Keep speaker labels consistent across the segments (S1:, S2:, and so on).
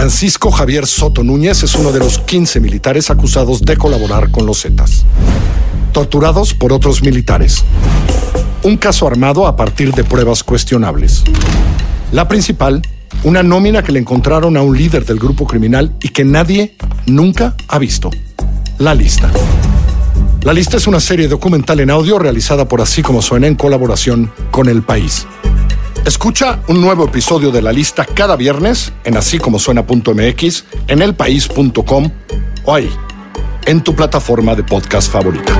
S1: Francisco Javier Soto Núñez es uno de los 15 militares acusados de colaborar con los Zetas. Torturados por otros militares. Un caso armado a partir de pruebas cuestionables. La principal, una nómina que le encontraron a un líder del grupo criminal y que nadie nunca ha visto. La lista. La lista es una serie documental en audio realizada por Así como suena en colaboración con El País. Escucha un nuevo episodio de la lista cada viernes en así en elpaís.com o ahí, en tu plataforma de podcast favorita.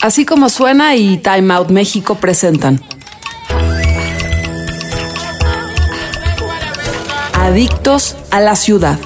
S2: Así como suena y Time Out México presentan. Adictos a la ciudad.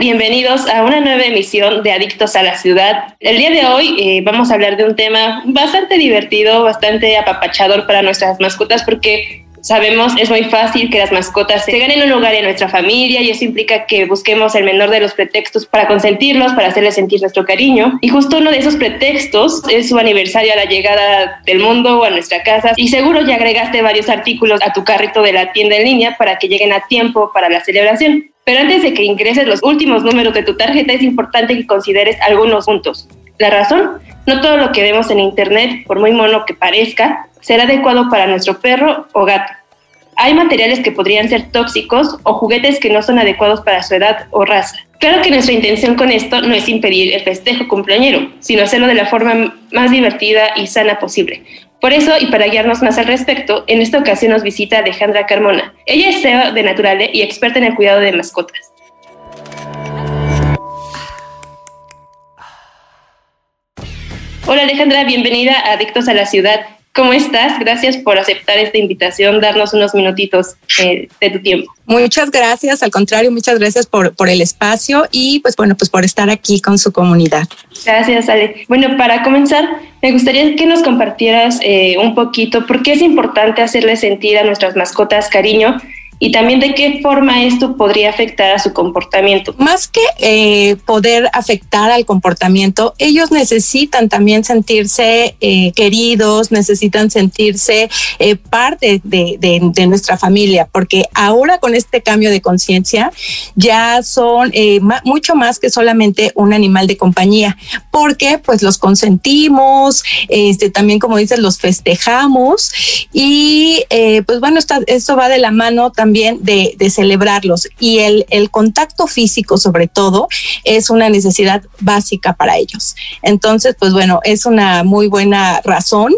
S3: Bienvenidos a una nueva emisión de Adictos a la Ciudad. El día de hoy eh, vamos a hablar de un tema bastante divertido, bastante apapachador para nuestras mascotas porque Sabemos, es muy fácil que las mascotas se ganen un lugar en nuestra familia y eso implica que busquemos el menor de los pretextos para consentirlos, para hacerles sentir nuestro cariño. Y justo uno de esos pretextos es su aniversario a la llegada del mundo o a nuestra casa. Y seguro ya agregaste varios artículos a tu carrito de la tienda en línea para que lleguen a tiempo para la celebración. Pero antes de que ingreses los últimos números de tu tarjeta es importante que consideres algunos puntos. La razón, no todo lo que vemos en Internet, por muy mono que parezca, será adecuado para nuestro perro o gato. Hay materiales que podrían ser tóxicos o juguetes que no son adecuados para su edad o raza. Claro que nuestra intención con esto no es impedir el festejo cumpleañero, sino hacerlo de la forma más divertida y sana posible. Por eso, y para guiarnos más al respecto, en esta ocasión nos visita Alejandra Carmona. Ella es CEO de Naturale y experta en el cuidado de mascotas. Hola Alejandra, bienvenida a Adictos a la Ciudad. ¿Cómo estás? Gracias por aceptar esta invitación, darnos unos minutitos eh, de tu tiempo.
S4: Muchas gracias, al contrario, muchas gracias por, por el espacio y pues bueno, pues por estar aquí con su comunidad.
S3: Gracias, Ale. Bueno, para comenzar, me gustaría que nos compartieras eh, un poquito por qué es importante hacerle sentir a nuestras mascotas cariño y también de qué forma esto podría afectar a su comportamiento.
S4: Más que eh, poder afectar al comportamiento, ellos necesitan también sentirse eh, queridos, necesitan sentirse eh, parte de, nuestra familia, porque ahora con este cambio de conciencia ya son mucho más que solamente un animal de compañía, porque pues los consentimos, este, también como dices, los festejamos y pues bueno, esto va de la mano también también de, celebrarlos y el, el, contacto físico sobre todo es una necesidad básica para ellos. Entonces, pues bueno, es una muy buena razón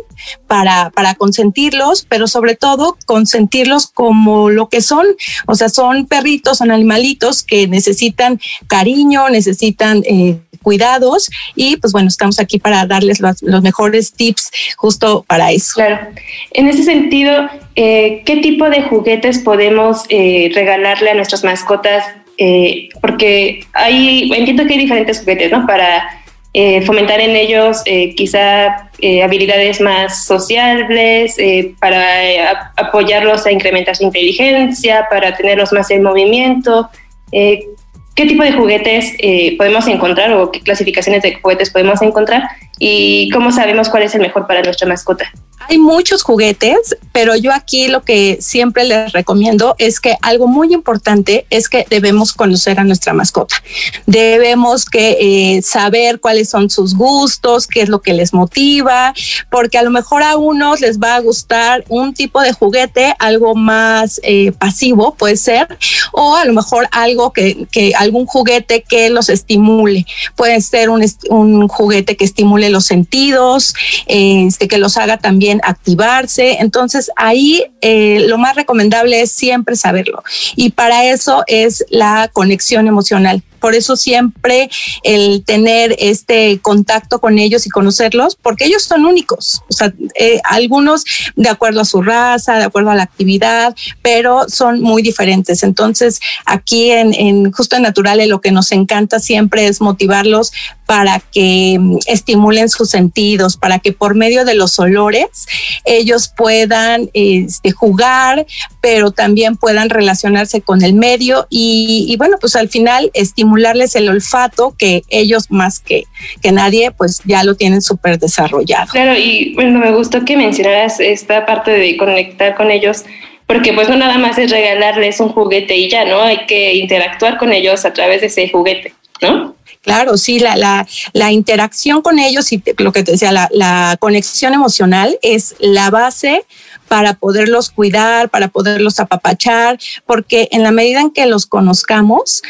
S4: para, para consentirlos, pero sobre todo consentirlos como lo que son, o sea, son perritos, son animalitos que necesitan cariño, necesitan... Eh, cuidados y pues bueno, estamos aquí para darles los, mejores tips justo para eso.
S3: Claro. En ese sentido, eh, ¿qué tipo de juguetes podemos eh, regalarle a nuestras mascotas? Eh, porque hay, entiendo que hay diferentes juguetes, ¿no? Para fomentar en ellos quizá habilidades más sociables, para apoyarlos a incrementar su inteligencia, para tenerlos más en movimiento. ¿Qué tipo de juguetes eh, podemos encontrar o qué clasificaciones de juguetes podemos encontrar? ¿Y cómo sabemos cuál es el mejor para nuestra mascota?
S4: Hay muchos juguetes, pero yo aquí lo que siempre les recomiendo es que algo muy importante es que debemos conocer a nuestra mascota. Debemos que eh, saber cuáles son sus gustos, qué es lo que les motiva, porque a lo mejor a unos les va a gustar un tipo de juguete, algo más eh, pasivo puede ser, o a lo mejor algo que, que algún juguete que los estimule. Puede ser un, juguete que estimule los sentidos, este, que los haga también activarse. Entonces ahí eh, lo más recomendable es siempre saberlo. Y para eso es la conexión emocional. Por eso siempre el tener este contacto con ellos y conocerlos, porque ellos son únicos. O sea, eh, algunos de acuerdo a su raza, de acuerdo a la actividad, pero son muy diferentes. Entonces, aquí en, en Justo en Naturales lo que nos encanta siempre es motivarlos para que mm, estimulen sus sentidos, para que por medio de los olores ellos puedan este, jugar, pero también puedan relacionarse con el medio y, bueno, pues al final estimularles el olfato que ellos más que, que nadie pues ya lo tienen súper desarrollado.
S3: Claro, y bueno, me gustó que mencionaras esta parte de conectar con ellos porque pues no nada más es regalarles un juguete y ya, ¿no? Hay que interactuar con ellos a través de ese juguete, ¿no?
S4: Claro, sí, la, la, la interacción con ellos y lo que te decía, la, la conexión emocional es la base para poderlos cuidar, para poderlos apapachar, porque en la medida en que los conozcamos,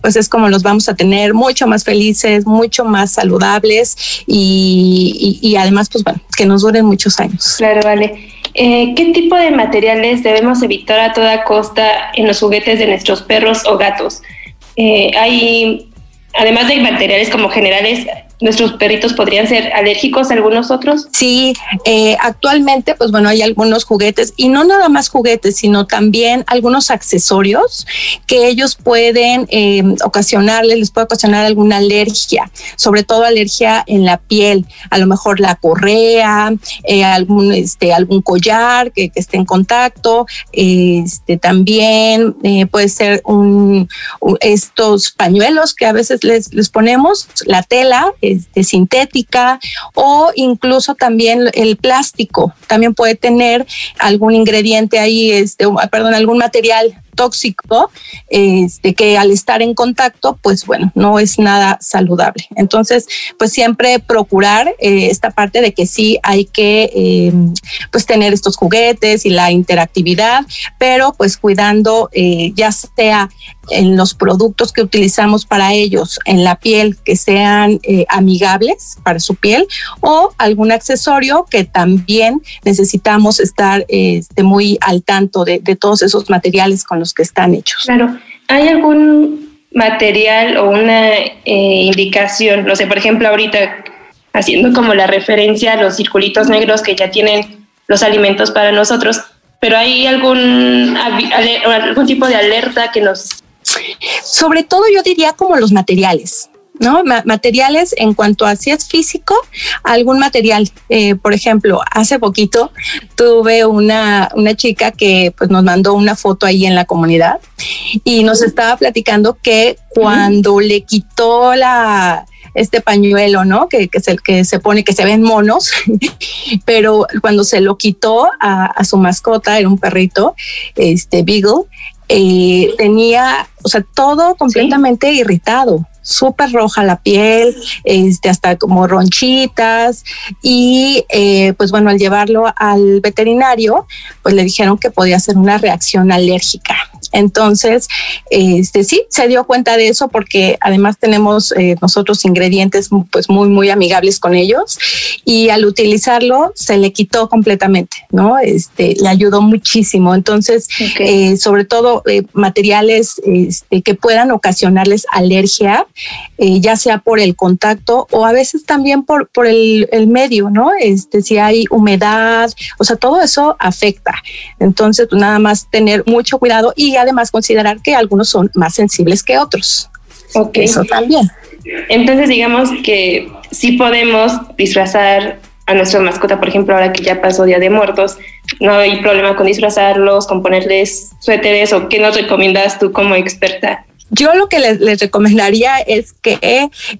S4: pues es como los vamos a tener mucho más felices, mucho más saludables y, y, además, pues bueno, que nos duren muchos años.
S3: Claro, vale. Eh, ¿Qué tipo de materiales debemos evitar a toda costa en los juguetes de nuestros perros o gatos? Eh, hay, además de materiales como generales, nuestros perritos podrían ser alérgicos a algunos otros?
S4: Sí, eh, actualmente, pues bueno, hay algunos juguetes y no nada más juguetes, sino también algunos accesorios que ellos pueden eh, ocasionarles, les puede ocasionar alguna alergia, sobre todo alergia en la piel, a lo mejor la correa, eh, algún, este, algún collar que, esté en contacto, este, también puede ser un, estos pañuelos que a veces les, les ponemos, la tela, este, sintética o incluso también el plástico. También puede tener algún ingrediente ahí, este, perdón, algún material tóxico, este, que al estar en contacto, pues bueno, no es nada saludable. Entonces, pues siempre procurar eh, esta parte de que sí hay que eh, pues tener estos juguetes y la interactividad, pero pues cuidando eh, ya sea en los productos que utilizamos para ellos, en la piel, que sean amigables para su piel o algún accesorio que también necesitamos estar este, muy al tanto de todos esos materiales con los que están hechos.
S3: Claro, ¿hay algún material o una eh, indicación? No sé, por ejemplo, ahorita haciendo como la referencia a los circulitos negros que ya tienen los alimentos para nosotros, pero ¿hay algún, algún tipo de alerta que nos...
S4: Sobre todo yo diría como los materiales. ¿No? materiales en cuanto a si es físico, algún material. Eh, por ejemplo, hace poquito tuve una, una chica que pues, nos mandó una foto ahí en la comunidad y nos estaba platicando que cuando le quitó la este pañuelo, ¿no? Que, que, es el que se pone, que se ven monos, pero cuando se lo quitó a, su mascota, era un perrito, este Beagle, eh, tenía, o sea, todo completamente irritado súper roja la piel, este, hasta como ronchitas y eh, pues bueno, al llevarlo al veterinario, pues le dijeron que podía ser una reacción alérgica. Entonces, este sí, se dio cuenta de eso porque además tenemos eh, nosotros ingredientes pues muy, muy amigables con ellos y al utilizarlo se le quitó completamente, ¿no? Este, le ayudó muchísimo. Entonces, eh, sobre todo eh, materiales este, que puedan ocasionarles alergia, ya sea por el contacto o a veces también por, por el, el medio, ¿no? Este, si hay humedad, o sea, todo eso afecta. Entonces, pues, nada más tener mucho cuidado y además considerar que algunos son más sensibles que otros.
S3: Ok. Eso también. Entonces, digamos que sí podemos disfrazar a nuestra mascota, por ejemplo, ahora que ya pasó Día de Muertos, no hay problema con disfrazarlos, con ponerles suéteres o qué nos recomiendas tú como experta
S4: yo lo que les, recomendaría es que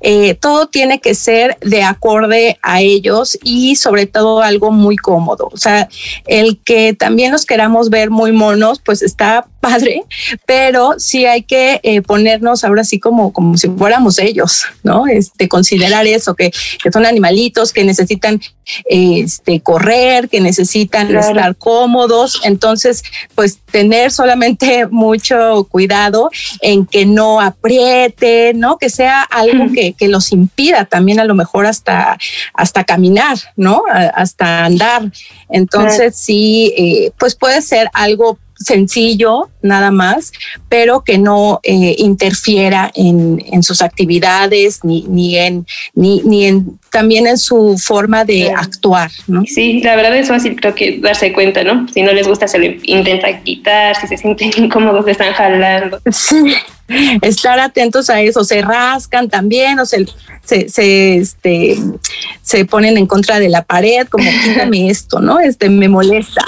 S4: eh, todo tiene que ser de acorde a ellos y sobre todo algo muy cómodo. O sea, el que también los queramos ver muy monos, pues está padre, pero sí hay que eh, ponernos ahora sí como, como si fuéramos ellos, ¿no? Este, considerar eso, que, que son animalitos que necesitan este, correr, que necesitan estar cómodos. Entonces, pues tener solamente mucho cuidado en que no apriete, ¿no? Que sea algo que, que, los impida también a lo mejor hasta, hasta caminar, ¿no? hasta andar. Entonces, sí, eh, pues puede ser algo sencillo nada más, pero que no eh, interfiera en, en, sus actividades ni, ni en ni, ni en también en su forma de actuar, ¿no?
S3: Sí, la verdad es fácil creo que darse cuenta, ¿no? Si no les gusta se lo intenta quitar, si se sienten incómodos se están jalando.
S4: Sí. Estar atentos a eso, se rascan también o se, se, este, se ponen en contra de la pared, como quítame esto, ¿no? Este me molesta.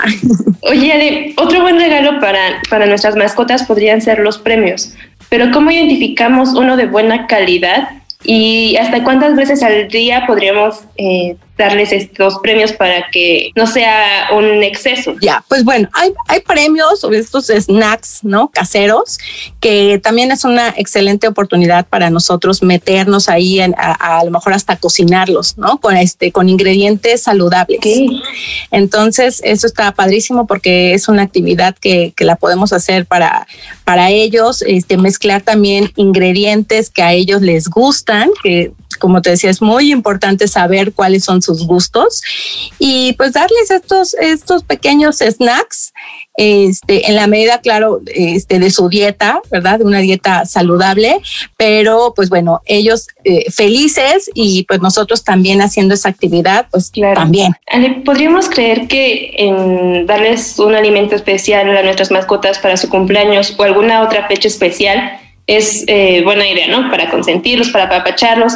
S3: Oye, otro buen regalo para, para nuestras mascotas podrían ser los premios, pero ¿cómo identificamos uno de buena calidad y hasta cuántas veces al día podríamos eh, darles estos premios para que no sea un exceso.
S4: Ya, pues bueno, hay, hay premios o estos snacks, ¿no? Caseros, que también es una excelente oportunidad para nosotros meternos ahí en, a, lo mejor hasta cocinarlos, ¿no? Con este, con ingredientes saludables. Entonces, eso está padrísimo porque es una actividad que, que la podemos hacer para, para ellos, este, mezclar también ingredientes que a ellos les gustan, que como te decía, es muy importante saber cuáles son sus gustos y pues darles estos, estos pequeños snacks este, en la medida, claro, este, de su dieta, ¿verdad? De una dieta saludable, pero pues bueno, ellos eh, felices y pues nosotros también haciendo esa actividad, pues claro. también.
S3: ¿Podríamos creer que en darles un alimento especial a nuestras mascotas para su cumpleaños o alguna otra fecha especial es eh, buena idea, ¿no? Para consentirlos, para apapacharlos,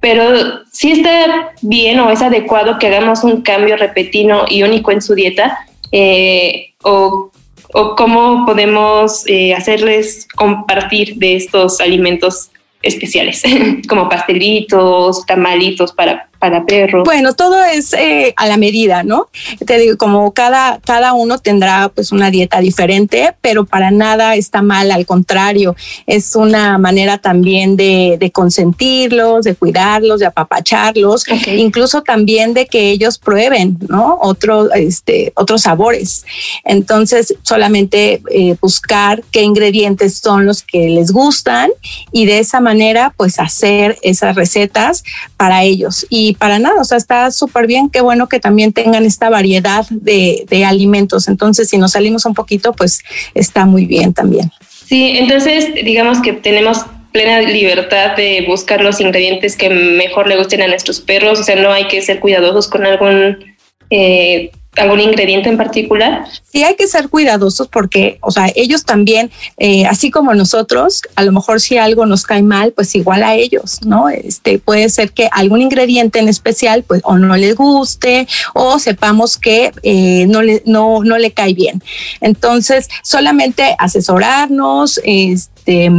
S3: pero si está bien o es adecuado que hagamos un cambio repentino y único en su dieta eh, o, o, cómo podemos eh, hacerles compartir de estos alimentos especiales, como pastelitos, tamalitos para para perros.
S4: Bueno, todo es eh, a la medida, ¿no? Te digo, como cada, cada uno tendrá pues una dieta diferente, pero para nada está mal, al contrario, es una manera también de, de consentirlos, de cuidarlos, de apapacharlos, incluso también de que ellos prueben, ¿no? Otro, este, otros sabores. Entonces, solamente eh, buscar qué ingredientes son los que les gustan y de esa manera, pues hacer esas recetas para ellos. Y para nada, o sea, está súper bien, qué bueno que también tengan esta variedad de, de alimentos. Entonces, si nos salimos un poquito, pues está muy bien también.
S3: Sí, entonces digamos que tenemos plena libertad de buscar los ingredientes que mejor le gusten a nuestros perros, o sea, no hay que ser cuidadosos con algún eh, algún ingrediente en particular?
S4: Sí, hay que ser cuidadosos porque, o sea, ellos también, eh, así como nosotros, a lo mejor si algo nos cae mal, pues igual a ellos, ¿no? Este puede ser que algún ingrediente en especial, pues, o no les guste, o sepamos que eh, no le no no le cae bien. Entonces, solamente asesorarnos, este este,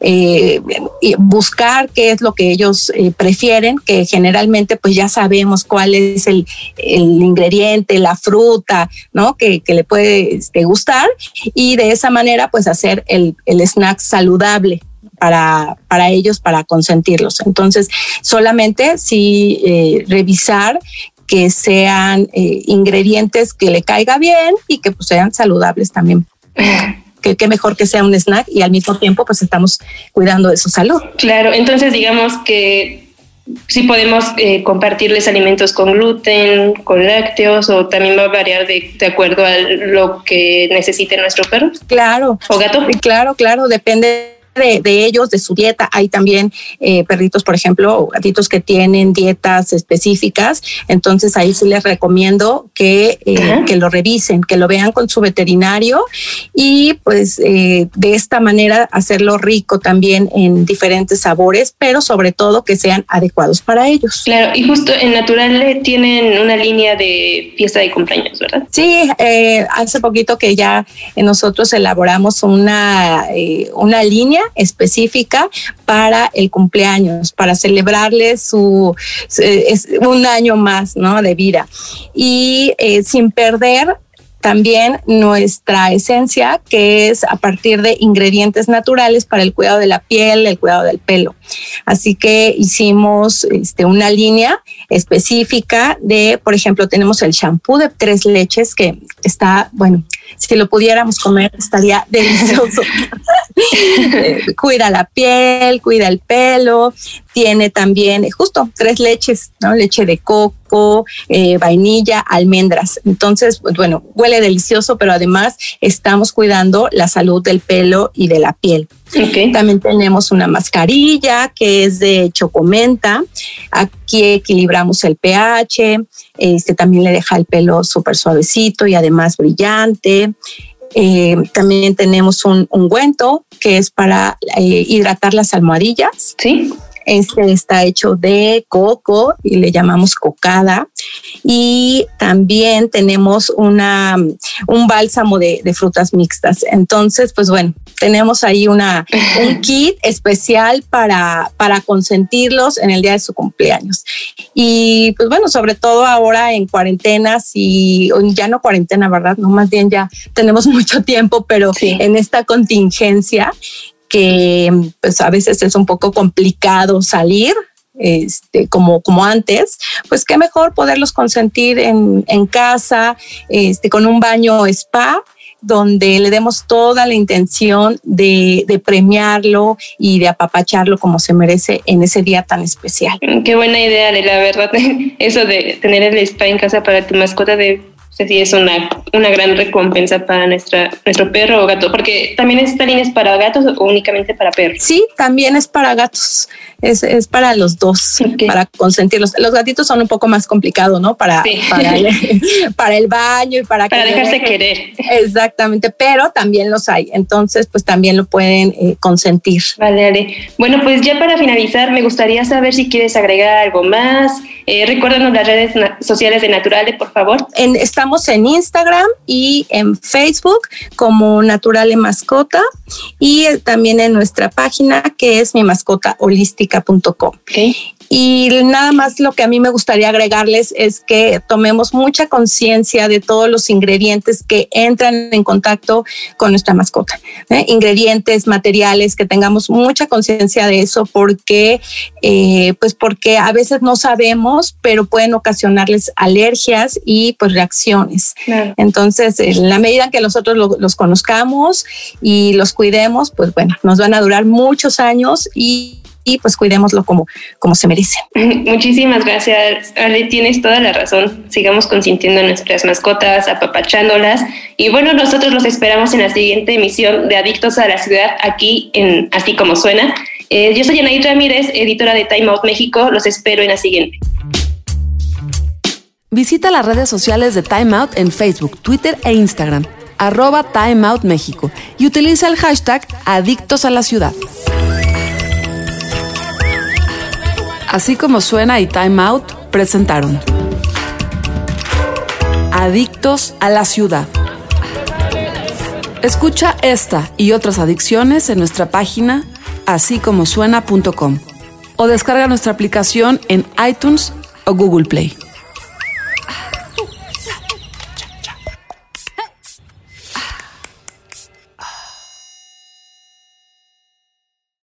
S4: eh, buscar qué es lo que ellos eh, prefieren, que generalmente pues ya sabemos cuál es el, ingrediente, la fruta, ¿no? Que, le puede este, gustar y de esa manera pues hacer el, snack saludable para, para, ellos, para consentirlos. Entonces, solamente si eh, revisar que sean ingredientes que le caiga bien y que pues, sean saludables también que qué mejor que sea un snack y al mismo tiempo pues estamos cuidando de su salud.
S3: Claro, entonces digamos que sí podemos eh, compartirles alimentos con gluten, con lácteos o también va a variar de, de, acuerdo a lo que necesite nuestro perro.
S4: Claro.
S3: O gato.
S4: Claro, claro, depende de, ellos, de su dieta. Hay también eh, perritos, por ejemplo, gatitos que tienen dietas específicas. Entonces ahí sí les recomiendo que, eh, que lo revisen, que lo vean con su veterinario y pues eh, de esta manera hacerlo rico también en diferentes sabores, pero sobre todo que sean adecuados para ellos.
S3: Claro, y justo en Natural tienen una línea de fiesta de cumpleaños, ¿verdad?
S4: Sí, hace poquito que ya nosotros elaboramos una, una línea específica para el cumpleaños, para celebrarle su, un año más ¿no? de vida. Y eh, sin perder también nuestra esencia, que es a partir de ingredientes naturales para el cuidado de la piel, el cuidado del pelo. Así que hicimos este, una línea específica de, por ejemplo, tenemos el shampoo de tres leches que está, bueno, si lo pudiéramos comer estaría delicioso. Eh, cuida la piel, cuida el pelo, tiene también justo tres leches, ¿no? Leche de coco, eh, vainilla, almendras. Entonces, pues, bueno, huele delicioso, pero además estamos cuidando la salud del pelo y de la piel. También tenemos una mascarilla que es de chocomenta. Aquí equilibramos el pH. Este también le deja el pelo súper suavecito y además brillante. Eh, también tenemos un ungüento que es para eh, hidratar las almohadillas.
S3: Sí.
S4: Este está hecho de coco y le llamamos cocada. Y también tenemos una, un bálsamo de, frutas mixtas. Entonces, pues bueno, tenemos ahí una, un kit especial para, para consentirlos en el día de su cumpleaños. Y pues bueno, sobre todo ahora en cuarentenas y ya no cuarentena, ¿verdad? No, más bien ya tenemos mucho tiempo, pero en esta contingencia que pues a veces es un poco complicado salir, este, como, como antes, pues qué mejor poderlos consentir en, en casa, este, con un baño spa donde le demos toda la intención de, de, premiarlo y de apapacharlo como se merece en ese día tan especial.
S3: Qué buena idea, la verdad, eso de tener el spa en casa para tu mascota de sí es una, una gran recompensa para nuestra, nuestro perro o gato, porque también esta línea es para gatos o únicamente para perros.
S4: Sí, también es para gatos, es, es para los dos, para consentirlos. Los gatitos son un poco más complicados, ¿no? Para, para, el, para, el, baño y para...
S3: Para dejarse querer.
S4: Exactamente, pero también los hay, entonces pues también lo pueden eh, consentir.
S3: Vale, vale. Bueno, pues ya para finalizar, me gustaría saber si quieres agregar algo más. Eh, recuérdanos las redes sociales de Naturale, por favor.
S4: En, Estamos en Instagram y en Facebook como Naturale Mascota y también en nuestra página que es mi mascota holística.com. Y nada más lo que a mí me gustaría agregarles es que tomemos mucha conciencia de todos los ingredientes que entran en contacto con nuestra mascota. ¿eh? Ingredientes, materiales, que tengamos mucha conciencia de eso porque, eh, pues porque a veces no sabemos, pero pueden ocasionarles alergias y pues reacciones. Entonces, en la medida en que nosotros los conozcamos y los cuidemos, pues bueno, nos van a durar muchos años y y pues cuidémoslo como, como se merece.
S3: Muchísimas gracias, Ale, tienes toda la razón. Sigamos consintiendo a nuestras mascotas, apapachándolas. Y bueno, nosotros los esperamos en la siguiente emisión de Adictos a la Ciudad, aquí en Así Como Suena. Eh, yo soy Anaí Ramírez, editora de Time Out México. Los espero en la siguiente.
S2: Visita las redes sociales de Time Out en Facebook, Twitter e Instagram, arroba Time Out México, y utiliza el hashtag Adictos a la Ciudad. Así como suena y Time Out presentaron Adictos a la ciudad. Escucha esta y otras adicciones en nuestra página así como suena.com o descarga nuestra aplicación en iTunes o Google Play.